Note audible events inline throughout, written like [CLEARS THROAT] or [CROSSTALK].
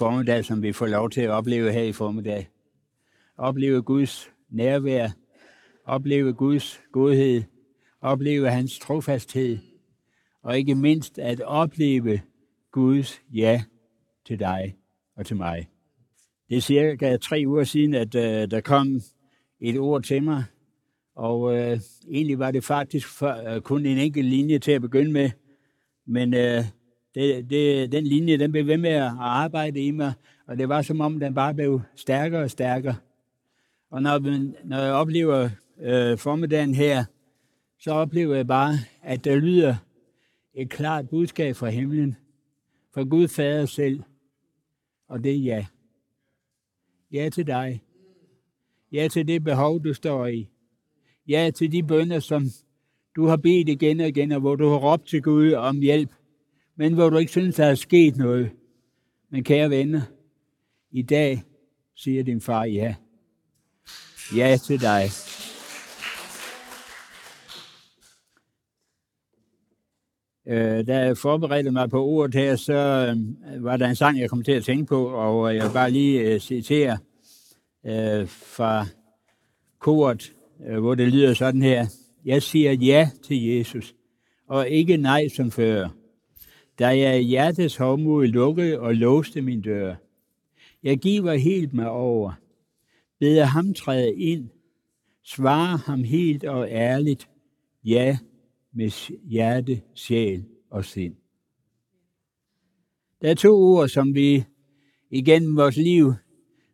formiddag, som vi får lov til at opleve her i formiddag. Opleve Guds nærvær, opleve Guds godhed, opleve hans trofasthed, og ikke mindst at opleve Guds ja til dig og til mig. Det er cirka tre uger siden, at uh, der kom et ord til mig, og uh, egentlig var det faktisk for, uh, øh, kun en enkelt linje til at begynde med, men uh, det, det, den linje, den blev ved med at arbejde i mig, og det var som om, den bare blev stærkere og stærkere. Og når, når jeg oplever øh, formiddagen her, så oplever jeg bare, at der lyder et klart budskab fra himlen, fra Gud Fader selv, og det er ja. Ja til dig. Ja til det behov, du står i. Ja til de bønder, som du har bedt igen og igen, og hvor du har råbt til Gud om hjælp, men hvor du ikke synes, der er sket noget. Men kære venner, i dag siger din far ja. Ja til dig. Øh, da jeg forberedte mig på ordet her, så øh, var der en sang, jeg kom til at tænke på, og øh, jeg vil bare lige øh, citere øh, fra koret, øh, hvor det lyder sådan her. Jeg siger ja til Jesus, og ikke nej som før. Da jeg i hjertets hovmod lukkede og låste min dør. Jeg giver helt mig over. Beder ham træde ind. Svarer ham helt og ærligt. Ja med hjerte, sjæl og sind. Der er to ord, som vi igennem vores liv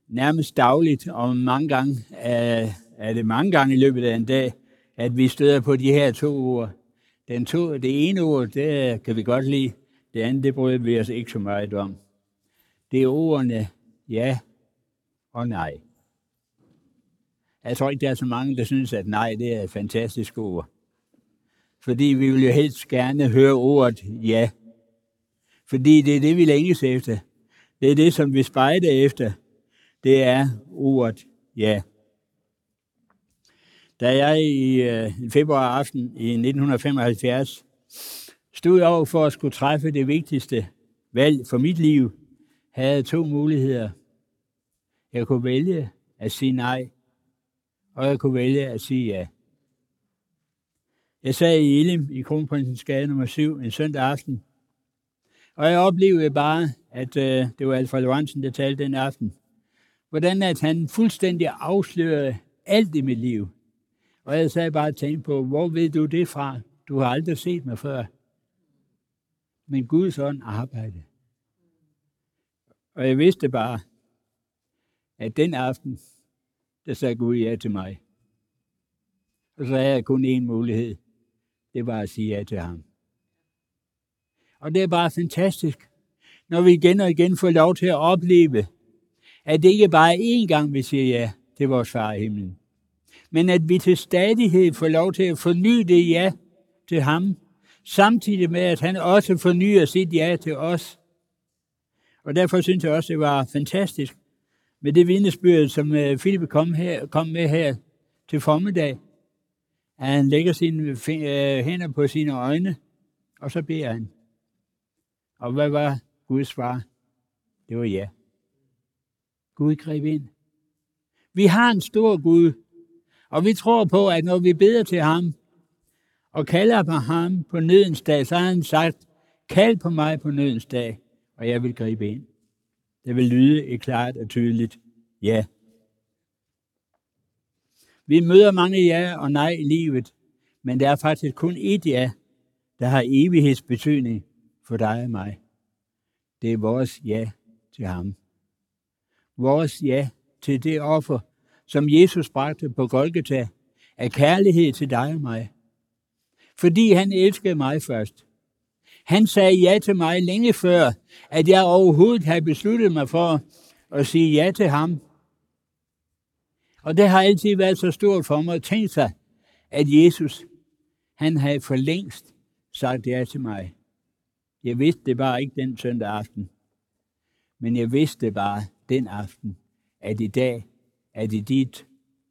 nærmest dagligt, og mange gange er, er det mange gange i løbet af en dag, at vi støder på de her to ord. Den to, det ene ord, det kan vi godt lide. Det andet, det bryder vi os ikke så meget om. Det er ordene ja og nej. Jeg tror ikke, der er så mange, der synes, at nej, det er et fantastisk ord fordi vi vil jo helst gerne høre ordet ja. Fordi det er det, vi længes efter. Det er det, som vi spejder efter. Det er ordet ja. Da jeg i øh, februar aften i 1975 stod over for at skulle træffe det vigtigste valg for mit liv, havde to muligheder. Jeg kunne vælge at sige nej, og jeg kunne vælge at sige ja. Jeg sad i Elim i Kronprinsens Gade nummer 7 en søndag aften. Og jeg oplevede bare, at øh, det var Alfred Lorentzen, der talte den aften. Hvordan at han fuldstændig afslørede alt i mit liv. Og jeg sad bare og tænkte på, hvor ved du det fra? Du har aldrig set mig før. Men Guds ånd arbejde. Og jeg vidste bare, at den aften, der sagde Gud ja til mig. Og så havde jeg kun én mulighed det var at sige ja til ham. Og det er bare fantastisk, når vi igen og igen får lov til at opleve, at det ikke bare er én gang, vi siger ja til vores far i himlen, men at vi til stadighed får lov til at forny det ja til ham, samtidig med, at han også fornyer sit ja til os. Og derfor synes jeg også, det var fantastisk med det vidnesbyrd, som øh, Philip kom, her, kom med her til formiddag at han lægger sine øh, hænder på sine øjne, og så beder han. Og hvad var Guds svar? Det var ja. Gud greb ind. Vi har en stor Gud, og vi tror på, at når vi beder til ham, og kalder på ham på nødens dag, så har han sagt, kald på mig på nødens dag, og jeg vil gribe ind. Det vil lyde et klart og tydeligt ja. Vi møder mange ja og nej i livet, men der er faktisk kun ét ja, der har evighedsbetydning for dig og mig. Det er vores ja til ham. Vores ja til det offer, som Jesus bragte på Golgata, er kærlighed til dig og mig. Fordi han elskede mig først. Han sagde ja til mig længe før, at jeg overhovedet havde besluttet mig for at sige ja til ham og det har altid været så stort for mig at tænke sig, at Jesus, han havde for længst sagt ja til mig. Jeg vidste det bare ikke den søndag aften. Men jeg vidste bare den aften, at i dag er det dit,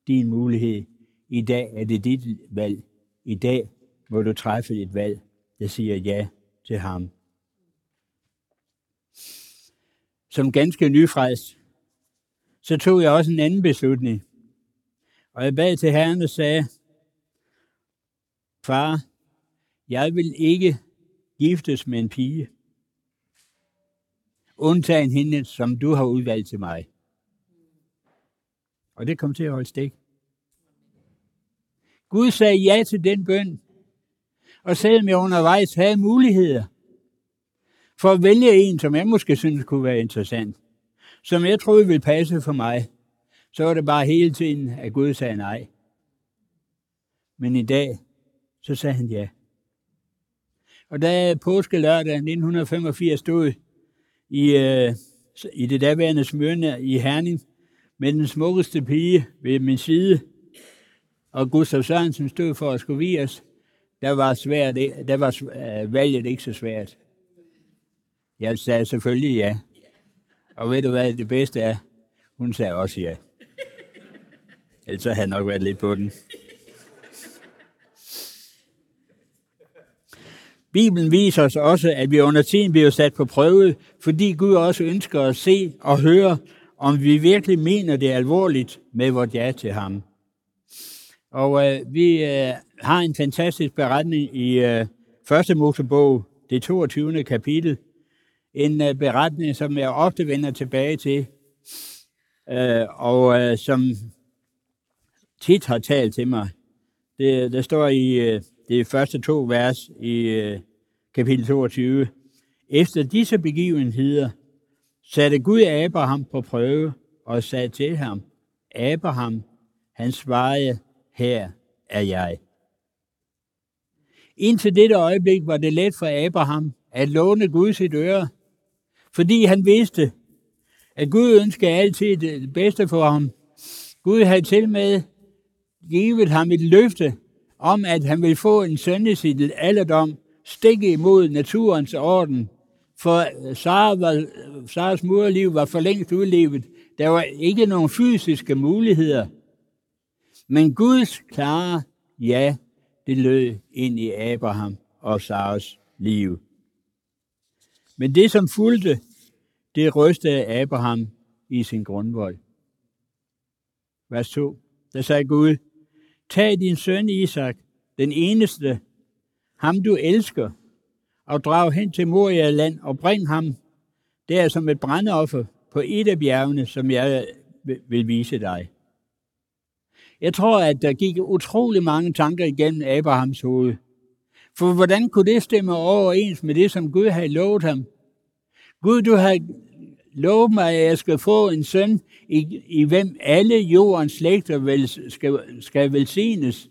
din mulighed. I dag er det dit valg. I dag må du træffe et valg, der siger ja til ham. som ganske nyfrelst, så tog jeg også en anden beslutning. Og jeg bad til Herren og sagde, Far, jeg vil ikke giftes med en pige, undtagen hende, som du har udvalgt til mig. Og det kom til at holde stik. Gud sagde ja til den bøn, og selvom jeg undervejs havde muligheder for at vælge en, som jeg måske synes kunne være interessant, som jeg troede ville passe for mig, så var det bare hele tiden, at Gud sagde nej. Men i dag, så sagde han ja. Og da påske lørdag 1985 stod i, øh, i det daværende smørne i Herning med den smukkeste pige ved min side, og Gustav Sørensen stod for at skulle vi os, der var, svært, der var øh, valget ikke så svært. Jeg sagde selvfølgelig ja. Og ved du hvad det bedste er? Hun sagde også ja. Ellers havde jeg nok været lidt på den. Bibelen viser os også, at vi under tiden bliver sat på prøve, fordi Gud også ønsker at se og høre, om vi virkelig mener det alvorligt med vores ja til ham. Og øh, vi øh, har en fantastisk beretning i øh, første Mosebog, det 22. kapitel. En øh, beretning, som jeg ofte vender tilbage til, øh, og øh, som tit har talt til mig. Det, der står i øh, det første to vers i øh, kapitel 22. Efter disse begivenheder satte Gud Abraham på prøve og sagde til ham, Abraham, han svarede, her er jeg. Indtil dette øjeblik var det let for Abraham at låne Gud sit øre, fordi han vidste, at Gud ønskede altid det bedste for ham. Gud havde til med givet ham et løfte om, at han ville få en søn i sit alderdom, stikke imod naturens orden. For øh, Sarah var, Sarahs moderliv var for længst udlevet. Der var ikke nogen fysiske muligheder. Men Guds klare ja, det lød ind i Abraham og Sarahs liv. Men det, som fulgte, det rystede Abraham i sin grundvold. Vers 2. Der sagde Gud, tag din søn Isak, den eneste, ham du elsker, og drag hen til Moria land og bring ham der som et brandoffer på et af bjergene, som jeg vil vise dig. Jeg tror, at der gik utrolig mange tanker igennem Abrahams hoved. For hvordan kunne det stemme overens med det, som Gud havde lovet ham? Gud, du har lovet mig, at jeg skal få en søn, i, i hvem alle jordens slægter vel, skal, skal velsignes.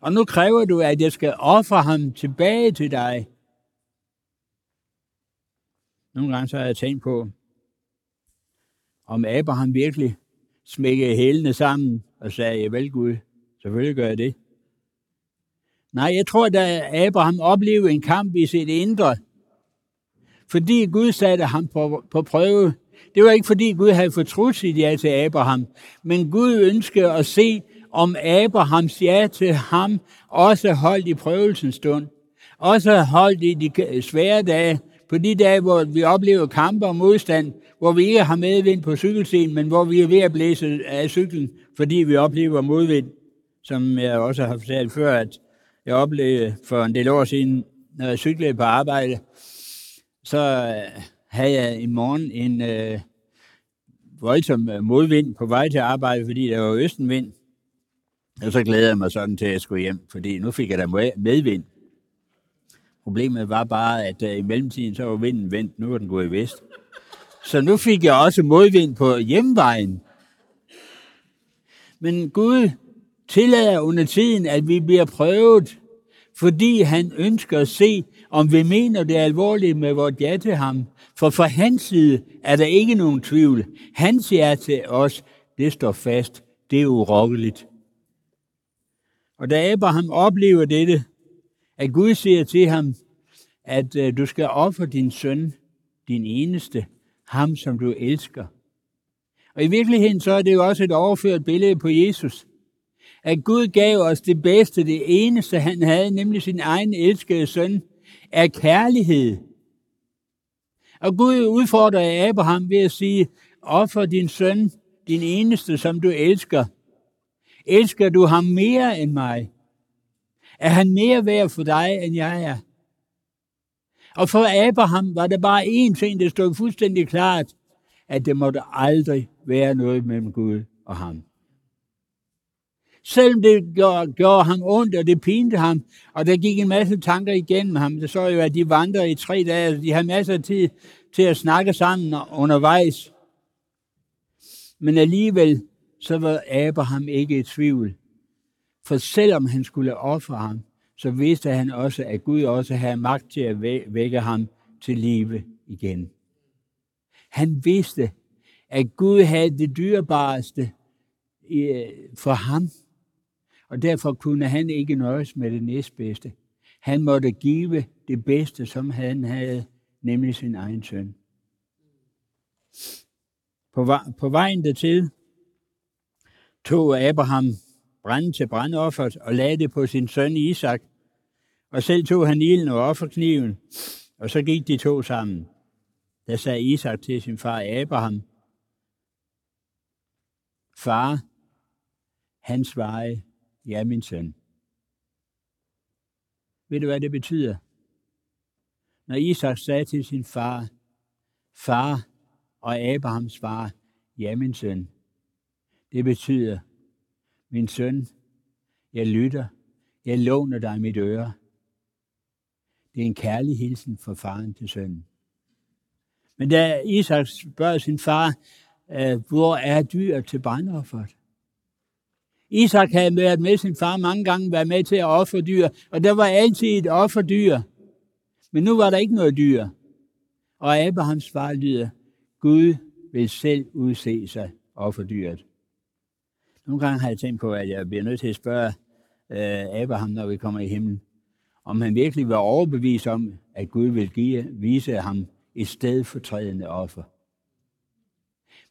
Og nu kræver du, at jeg skal ofre ham tilbage til dig. Nogle gange så har jeg tænkt på, om Abraham virkelig smækkede hælene sammen og sagde, ja vel Gud, selvfølgelig gør jeg det. Nej, jeg tror, at Abraham oplevede en kamp i sit indre, fordi Gud satte ham på, på prøve. Det var ikke fordi Gud havde fortrudt sit ja til Abraham, men Gud ønskede at se, om Abrahams ja til ham også holdt i prøvelsens stund. Også holdt i de øh, svære dage, på de dage, hvor vi oplever kampe og modstand, hvor vi ikke har medvind på cykelstien, men hvor vi er ved at blæse af cyklen, fordi vi oplever modvind, som jeg også har fortalt før, at jeg oplevede for en del år siden, når jeg cyklede på arbejde, så øh, havde jeg i morgen en øh, voldsom øh, modvind på vej til arbejde, fordi der var østenvind. Og så glæder jeg mig sådan til, at jeg skulle hjem, fordi nu fik jeg da medvind. Problemet var bare, at øh, i mellemtiden så var vinden vendt, nu var den gået i vest. Så nu fik jeg også modvind på hjemvejen. Men Gud tillader under tiden, at vi bliver prøvet, fordi han ønsker at se, om vi mener det alvorligt med vores ja til ham. For fra hans side er der ikke nogen tvivl. Hans ja til os, det står fast. Det er urokkeligt. Og da Abraham oplever dette, at Gud siger til ham, at øh, du skal ofre din søn, din eneste, ham som du elsker. Og i virkeligheden så er det jo også et overført billede på Jesus. At Gud gav os det bedste, det eneste han havde, nemlig sin egen elskede søn, er kærlighed. Og Gud udfordrer Abraham ved at sige, offer din søn, din eneste, som du elsker. Elsker du ham mere end mig? Er han mere værd for dig, end jeg er? Og for Abraham var der bare én ting, der stod fuldstændig klart, at det måtte aldrig være noget mellem Gud og ham. Selvom det gjorde, gjorde ham ondt, og det pinte ham, og der gik en masse tanker igennem ham. Det så jo, at de vandrede i tre dage, altså, de havde masser af tid til at snakke sammen undervejs. Men alligevel, så var Abraham ikke i tvivl. For selvom han skulle ofre ham, så vidste han også, at Gud også havde magt til at vække ham til live igen. Han vidste, at Gud havde det dyrebareste øh, for ham, og derfor kunne han ikke nøjes med det næstbedste. Han måtte give det bedste, som han havde, nemlig sin egen søn. På, på vejen dertil tog Abraham brænde til brændofferet og lagde det på sin søn Isak. Og selv tog han ilden og offerkniven, og så gik de to sammen. Da sagde Isak til sin far Abraham, Far, han svarede, ja min søn. Ved du, hvad det betyder? Når Isak sagde til sin far, Far, og Abraham svarer, ja min søn. Det betyder, min søn, jeg lytter, jeg låner dig mit øre. Det er en kærlig hilsen fra faren til sønnen. Men da Isak spørger sin far, øh, hvor er dyret til brandofferet? Isak havde været med sin far mange gange, været med til at ofre dyr, og der var altid et offerdyr. Men nu var der ikke noget dyr. Og Abrahams far lyder, Gud vil selv udse sig offerdyret. Nogle gange har jeg tænkt på, at jeg bliver nødt til at spørge øh, Abraham, når vi kommer i himlen, om han virkelig var overbevist om, at Gud ville give, vise ham et stedfortrædende offer.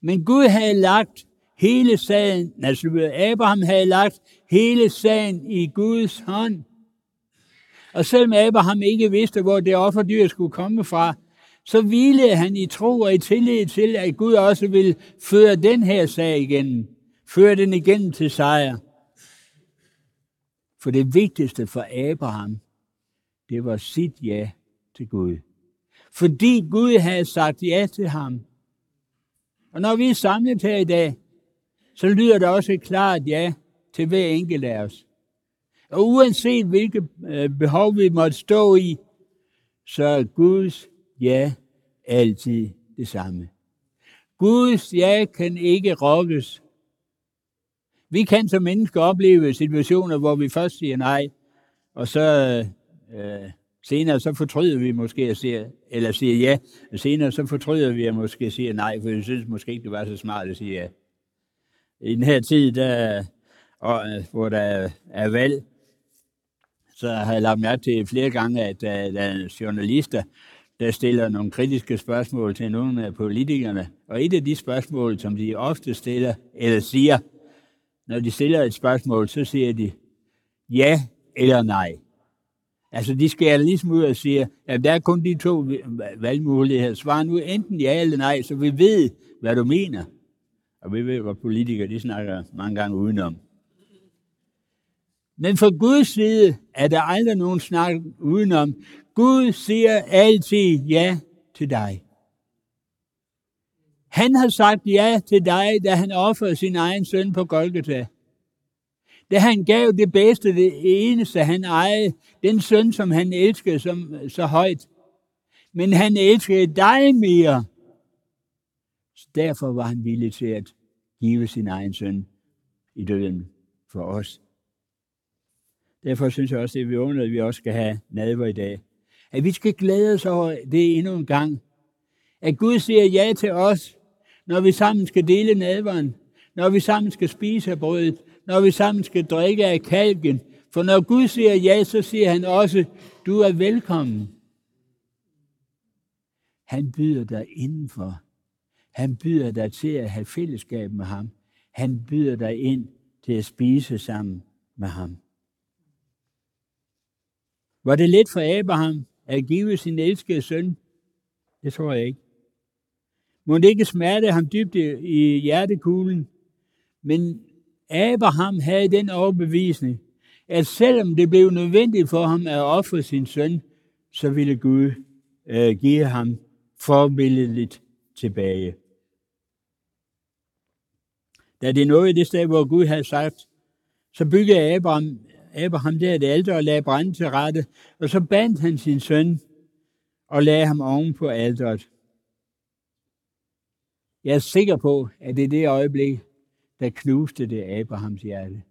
Men Gud havde lagt hele sagen, altså Abraham havde lagt hele sagen i Guds hånd. Og selvom Abraham ikke vidste, hvor det offerdyr skulle komme fra, så hvilede han i tro og i tillid til, at Gud også ville føre den her sag igennem. Føre den igennem til sejr. For det vigtigste for Abraham, det var sit ja til Gud. Fordi Gud havde sagt ja til ham. Og når vi er samlet her i dag, så lyder det også et klart ja til hver enkelt af os. Og uanset hvilke øh, behov vi måtte stå i, så er Guds ja altid det samme. Guds ja kan ikke rokkes. Vi kan som mennesker opleve situationer, hvor vi først siger nej, og så øh, øh, senere så fortryder vi måske at sige, eller siger ja, senere så fortryder vi at måske siger nej, for vi synes måske ikke, det var så smart at sige ja. I den her tid, der, og, øh, hvor der er valg, så har jeg lagt mærke til flere gange, at der er journalister, der stiller nogle kritiske spørgsmål til nogle af politikerne. Og et af de spørgsmål, som de ofte stiller, eller siger, når de stiller et spørgsmål, så siger de ja eller nej. Altså, de skærer ligesom ud og siger, at der er kun de to valgmuligheder. Svar nu enten ja eller nej, så vi ved, hvad du mener. Og vi ved, hvad politikere de snakker mange gange udenom. Men fra Guds side er der aldrig nogen snak udenom. Gud siger altid ja til dig. Han har sagt ja til dig, da han offrede sin egen søn på Golgata. Da han gav det bedste, det eneste han ejede, den søn, som han elskede som, så højt. Men han elskede dig mere. Så derfor var han villig til at give sin egen søn i døden for os. Derfor synes jeg også, det er vidunderligt, at vi også skal have nadver i dag. At vi skal glæde os over det endnu en gang. At Gud siger ja til os, når vi sammen skal dele nadveren, når vi sammen skal spise af brødet, når vi sammen skal drikke af kalken. For når Gud siger ja, så siger han også, du er velkommen. Han byder dig indenfor. Han byder dig til at have fællesskab med ham. Han byder dig ind til at spise sammen med ham. Var det let for Abraham at give sin elskede søn Det tror jeg ikke. Må det ikke smerte ham dybt i hjertekuglen, men Abraham havde den overbevisning, at selvom det blev nødvendigt for ham at ofre sin søn, så ville Gud øh, give ham forbilledeligt tilbage. Da det nåede det sted, hvor Gud havde sagt, så byggede Abraham, Abraham der et alter og lagde brænde til rette, og så bandt han sin søn og lagde ham oven på alteret. Jeg er sikker på, at det er det øjeblik, der knuste det Abrahams hjerte.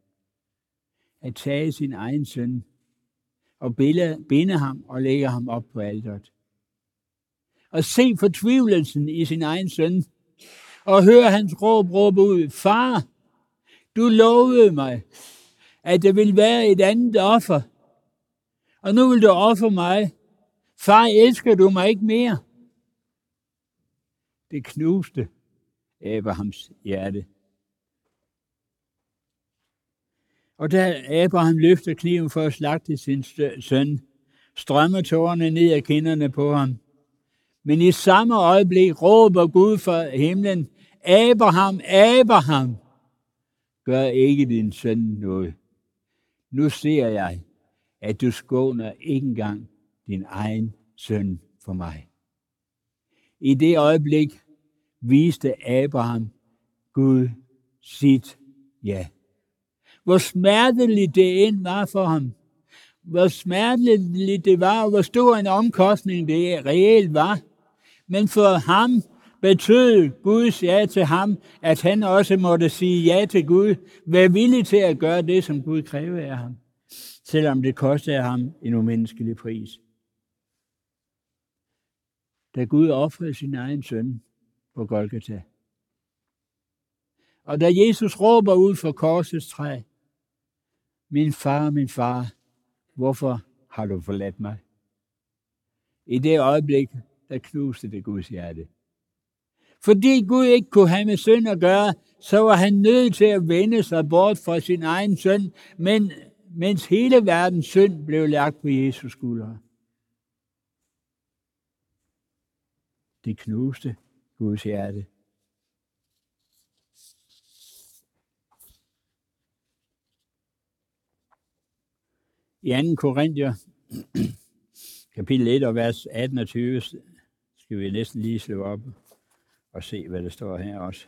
At tage sin egen søn og binde ham og lægge ham op på alteret. Og se fortvivlelsen i sin egen søn, og høre hans råb råbe ud, Far, du lovede mig, at der vil være et andet offer, og nu vil du ofre mig. Far, elsker du mig ikke mere? Det knuste Abrahams hjerte. Og da Abraham løfter kniven for at slagte sin søn, strømmer tårerne ned af kinderne på ham. Men i samme øjeblik råber Gud fra himlen, Abraham, Abraham, gør ikke din søn noget. Nu ser jeg, at du skåner ikke engang din egen søn for mig. I det øjeblik viste Abraham Gud sit ja. Hvor smerteligt det end var for ham. Hvor smerteligt det var, og hvor stor en omkostning det reelt var. Men for ham betød Guds ja til ham, at han også måtte sige ja til Gud, være villig til at gøre det, som Gud kræver af ham, selvom det kostede ham en umenneskelig pris. Da Gud offrede sin egen søn på Golgata. Og da Jesus råber ud for korsets træ, min far, min far, hvorfor har du forladt mig? I det øjeblik, der knuste det Guds hjerte. Fordi Gud ikke kunne have med synd at gøre, så var han nødt til at vende sig bort fra sin egen søn, men mens hele verdens synd blev lagt på Jesus skuldre. Det knuste Guds hjerte. I 2. Korinther, kapitel 1 og vers 18 og 20, skal vi næsten lige slå op og se, hvad der står her også.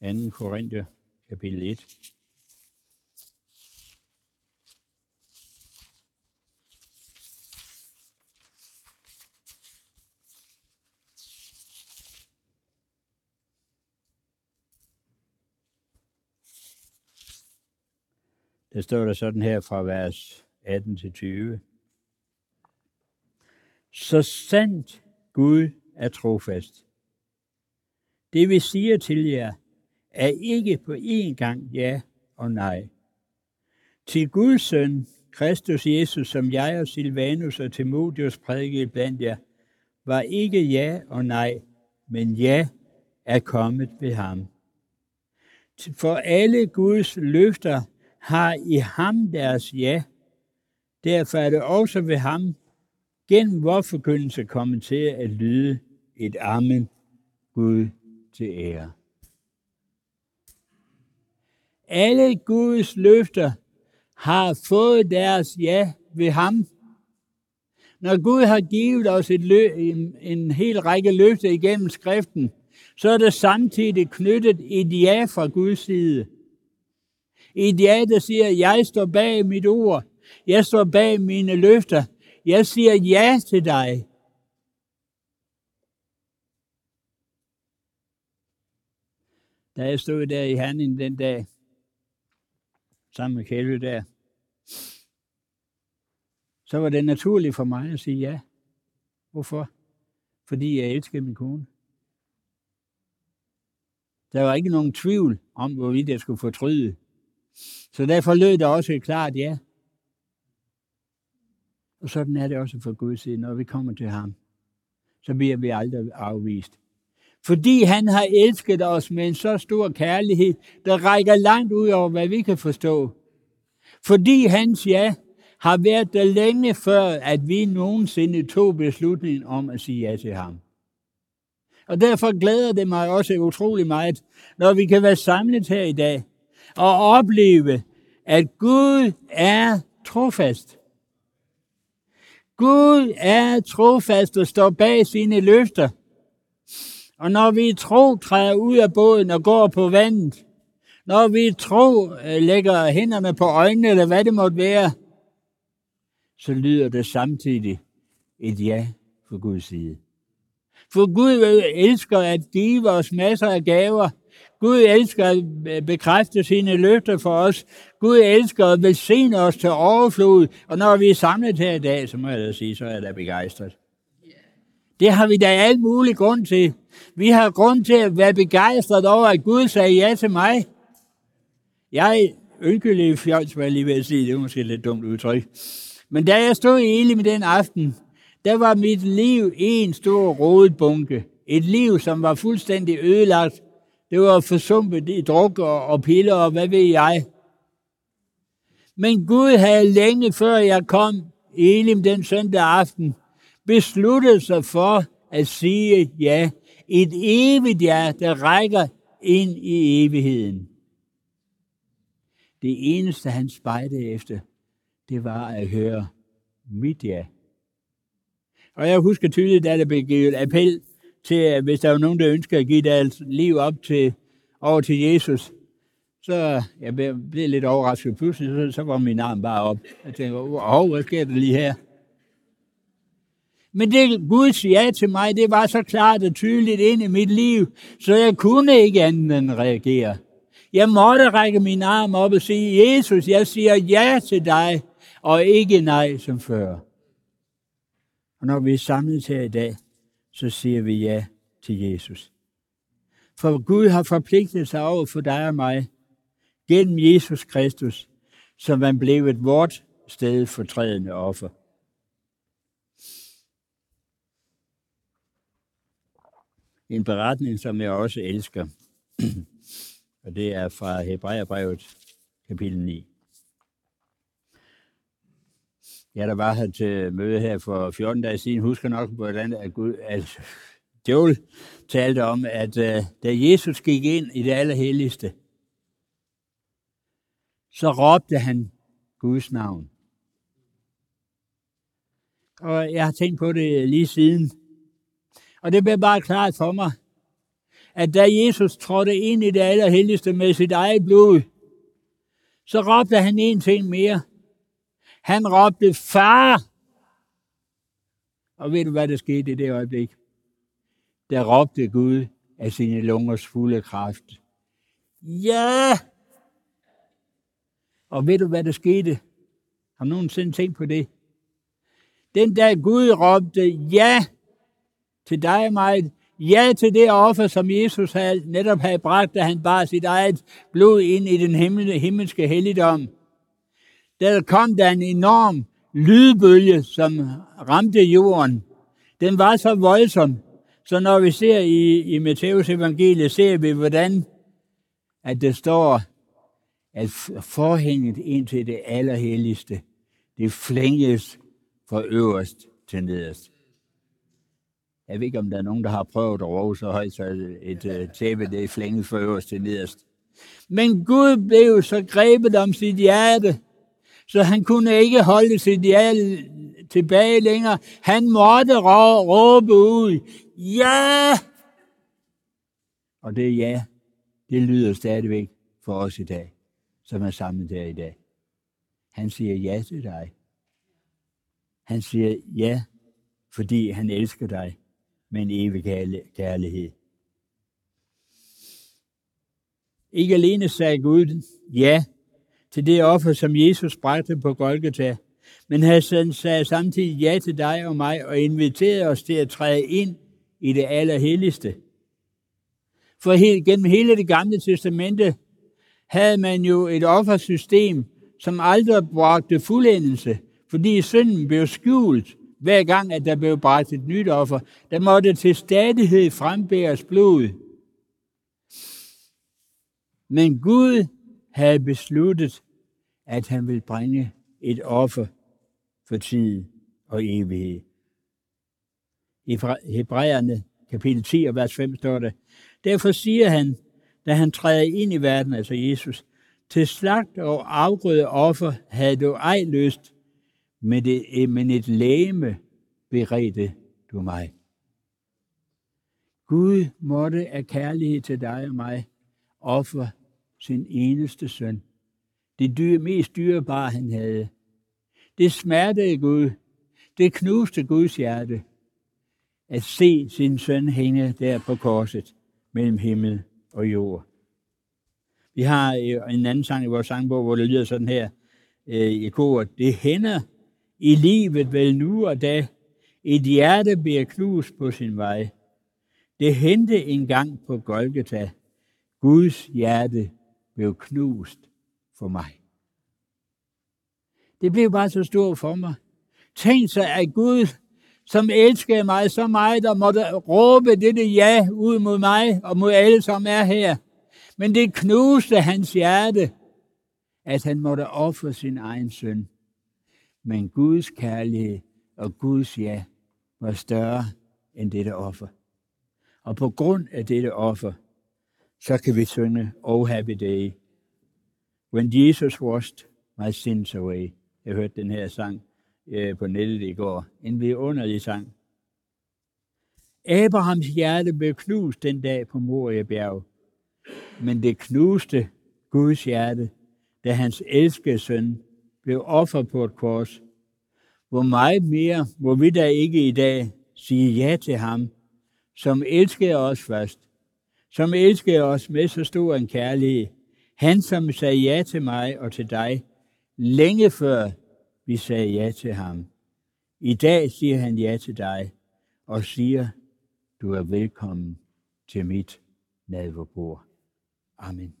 2. Korinther, kapitel 1. Der står der sådan her fra vers 18 til 20. Så sandt Gud er trofast. Det vi siger til jer, er ikke på én gang ja og nej. Til Guds søn, Kristus Jesus, som jeg og Silvanus og Timotheus prædikede blandt jer, var ikke ja og nej, men ja er kommet ved ham. For alle Guds løfter har i ham deres ja. Derfor er det også ved ham, gennem vor forkyndelse kommet til at lyde et amen Gud til ære. Alle Guds løfter har fået deres ja ved ham. Når Gud har givet os et lø- en, en hel række løfter igennem skriften, så er der samtidig knyttet et ja fra Guds side. Et ja, der siger, jeg står bag mit ord. Jeg står bag mine løfter. Jeg siger ja til dig. Da jeg stod der i Herning den dag, sammen med Kjelle der, så var det naturligt for mig at sige ja. Hvorfor? Fordi jeg elsker min kone. Der var ikke nogen tvivl om, hvorvidt jeg skulle fortryde. Så derfor lød der også et klart ja. Og sådan er det også for Guds side, når vi kommer til ham. Så bliver vi aldrig afvist. Fordi han har elsket os med en så stor kærlighed, der rækker langt ud over, hvad vi kan forstå. Fordi hans ja har været der længe før, at vi nogensinde tog beslutningen om at sige ja til ham. Og derfor glæder det mig også utrolig meget, når vi kan være samlet her i dag og opleve, at Gud er trofast. Gud er trofast og står bag sine løfter. Og når vi tro træder ud af båden og går på vandet, når vi tro øh, lægger hænderne på øjnene, eller hvad det måtte være, så lyder det samtidig et ja fra Guds side. For Gud øh, elsker at give os masser af gaver. Gud elsker at bekræfte sine løfter for os. Gud elsker at velsigne os til overflod. Og når vi er samlet her i dag, så må jeg da sige, så er jeg da begejstret. Det har vi da alt mulig grund til. Vi har grund til at være begejstret over, at Gud sagde ja til mig. Jeg ynkelig fjols, var jeg lige ved at sige, det er måske lidt dumt udtryk. Men da jeg stod i Elim den aften, der var mit liv en stor rodet bunke. Et liv, som var fuldstændig ødelagt. Det var forsumpet i druk og piller og hvad ved jeg. Men Gud havde længe før jeg kom i Elim den søndag aften, besluttet sig for at sige ja. Et evigt ja, der rækker ind i evigheden. Det eneste, han spejde efter, det var at høre mit ja. Og jeg husker tydeligt, at der blev givet appel til, at hvis der var nogen, der ønsker at give deres liv op til, over til Jesus, så jeg blev lidt overrasket. Pludselig så, så var min arm bare op. Jeg tænkte, wow, hvad sker der lige her? Men det Guds ja til mig, det var så klart og tydeligt ind i mit liv, så jeg kunne ikke andet end reagere. Jeg måtte række min arm op og sige, Jesus, jeg siger ja til dig, og ikke nej som før. Og når vi er samlet her i dag, så siger vi ja til Jesus. For Gud har forpligtet sig over for dig og mig, gennem Jesus Kristus, som man blev et vort sted for trædende offer. En beretning, som jeg også elsker, [CLEARS THROAT] og det er fra Hebræerbrevet kapitel 9. Ja, der var her til møde her for 14 dage siden. Husker nok, hvordan at Gud, at Joel talte om, at uh, da Jesus gik ind i det allerhelligste, så råbte han Guds navn. Og jeg har tænkt på det lige siden. Og det blev bare klart for mig, at da Jesus trådte ind i det allerhelligste med sit eget blod, så råbte han en ting mere – han råbte, far! Og ved du, hvad der skete i det øjeblik? Der råbte Gud af sine lungers fulde kraft. Ja! Og ved du, hvad der skete? Har nogen nogensinde tænkt på det? Den dag Gud råbte ja til dig og mig, ja til det offer, som Jesus havde, netop havde bragt, da han bar sit eget blod ind i den himmelske helligdom der kom der en enorm lydbølge, som ramte jorden. Den var så voldsom, så når vi ser i, i Matteus evangeliet, ser vi, hvordan at det står, at forhænget ind til det allerhelligste, det flænges fra øverst til nederst. Jeg ved ikke, om der er nogen, der har prøvet at råbe så højt, så et øh, tæppe det er flænget fra øverst til nederst. Men Gud blev så grebet om sit hjerte, så han kunne ikke holde sit ja tilbage længere. Han måtte råbe ud, ja! Og det ja, det lyder stadigvæk for os i dag, som er samlet der i dag. Han siger ja til dig. Han siger ja, fordi han elsker dig med en evig kærlighed. Ikke alene sagde Gud ja til det offer, som Jesus bragte på Golgata, men han sagde samtidig ja til dig og mig og inviterede os til at træde ind i det allerhelligste. For helt, gennem hele det gamle testamente havde man jo et offersystem, som aldrig bragte fuldendelse, fordi synden blev skjult hver gang, at der blev bragt et nyt offer. Der måtte til stadighed frembæres blod. Men Gud havde besluttet, at han vil bringe et offer for tid og evighed. I Hebræerne kapitel 10 og vers 5 står det, Derfor siger han, da han træder ind i verden, altså Jesus, til slagt og afgrøde offer havde du ej lyst, men, det, men et læme beredte du mig. Gud måtte af kærlighed til dig og mig offer sin eneste søn. Det dyre, mest dyrebare, han havde. Det smertede Gud. Det knuste Guds hjerte at se sin søn hænge der på korset mellem himmel og jord. Vi har øh, en anden sang i vores sangbog, hvor det lyder sådan her øh, i koret. Det hænder i livet vel nu og da, et hjerte bliver knust på sin vej. Det hente en gang på Golgata. Guds hjerte blev knust for mig. Det blev bare så stort for mig. Tænk sig, at Gud, som elskede mig så meget, der måtte råbe dette ja ud mod mig og mod alle, som er her. Men det knuste hans hjerte, at han måtte ofre sin egen søn. Men Guds kærlighed og Guds ja var større end dette offer. Og på grund af dette offer, så kan vi synge Oh Happy Day. When Jesus washed my sins away. Jeg hørte den her sang øh, på nettet i går. En vidunderlig sang. Abrahams hjerte blev knust den dag på Moria bjerg. Men det knuste Guds hjerte, da hans elskede søn blev offer på et kors. Hvor meget mere må vi da ikke i dag sige ja til ham, som elskede os først, som elskede os med så stor en kærlighed, han som sagde ja til mig og til dig, længe før vi sagde ja til ham. I dag siger han ja til dig og siger, du er velkommen til mit nadverbord. Amen.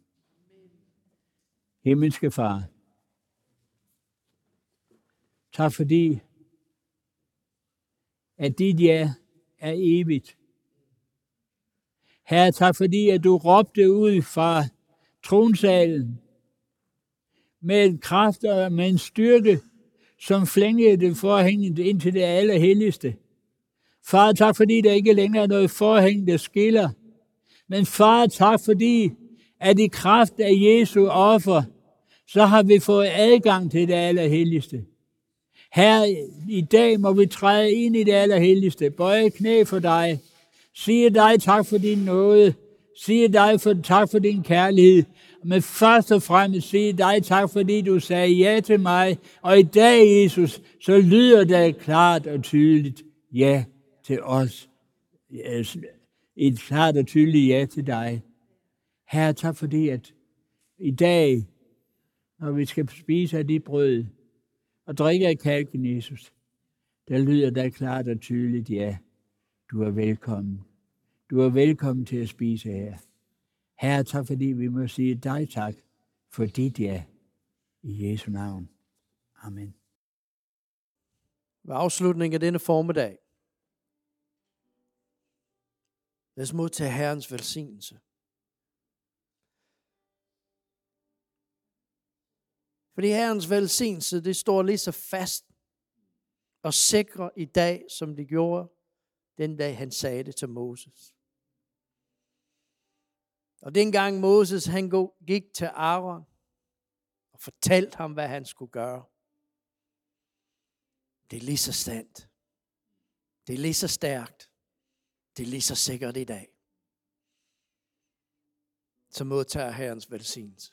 Himmelske Far, tak fordi, at dit ja er evigt. Herre, tak fordi, at du råbte ud fra tronsalen med en kraft og med en styrke, som flængede det forhænget ind til det allerhelligste. Far, tak fordi der ikke længere er noget forhæng, der skiller. Men far, tak fordi, at i kraft af Jesu offer, så har vi fået adgang til det allerhelligste. Her i dag må vi træde ind i det allerhelligste, bøje knæ for dig, sige dig tak for din nåde, sige dig for, tak for din kærlighed, men først og fremmest sige dig tak, fordi du sagde ja til mig. Og i dag, Jesus, så lyder det klart og tydeligt ja til os. Et klart og tydeligt ja til dig. Herre, tak fordi, at i dag, når vi skal spise af dit brød og drikke af kalken, Jesus, der lyder det klart og tydeligt ja. Du er velkommen. Du er velkommen til at spise her. Herre, tak fordi vi må sige dig tak for dit ja. I Jesu navn. Amen. Ved afslutningen af denne formiddag, lad os modtage Herrens velsignelse. Fordi Herrens velsignelse, det står lige så fast og sikre i dag, som det gjorde den dag, han sagde det til Moses. Og dengang Moses han gik til Aaron og fortalte ham, hvad han skulle gøre. Det er lige så sandt. Det er lige så stærkt. Det er lige så sikkert i dag. Så modtager Herrens velsignelse.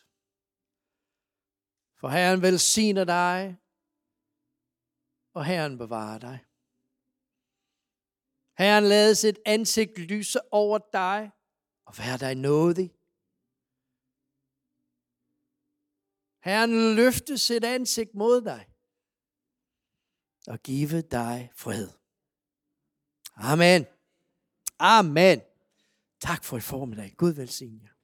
For Herren velsigner dig, og Herren bevarer dig. Herren lader sit ansigt lyse over dig og vær dig nådig. Herren løfte sit ansigt mod dig og give dig fred. Amen. Amen. Tak for i formiddag. Gud velsigne jer.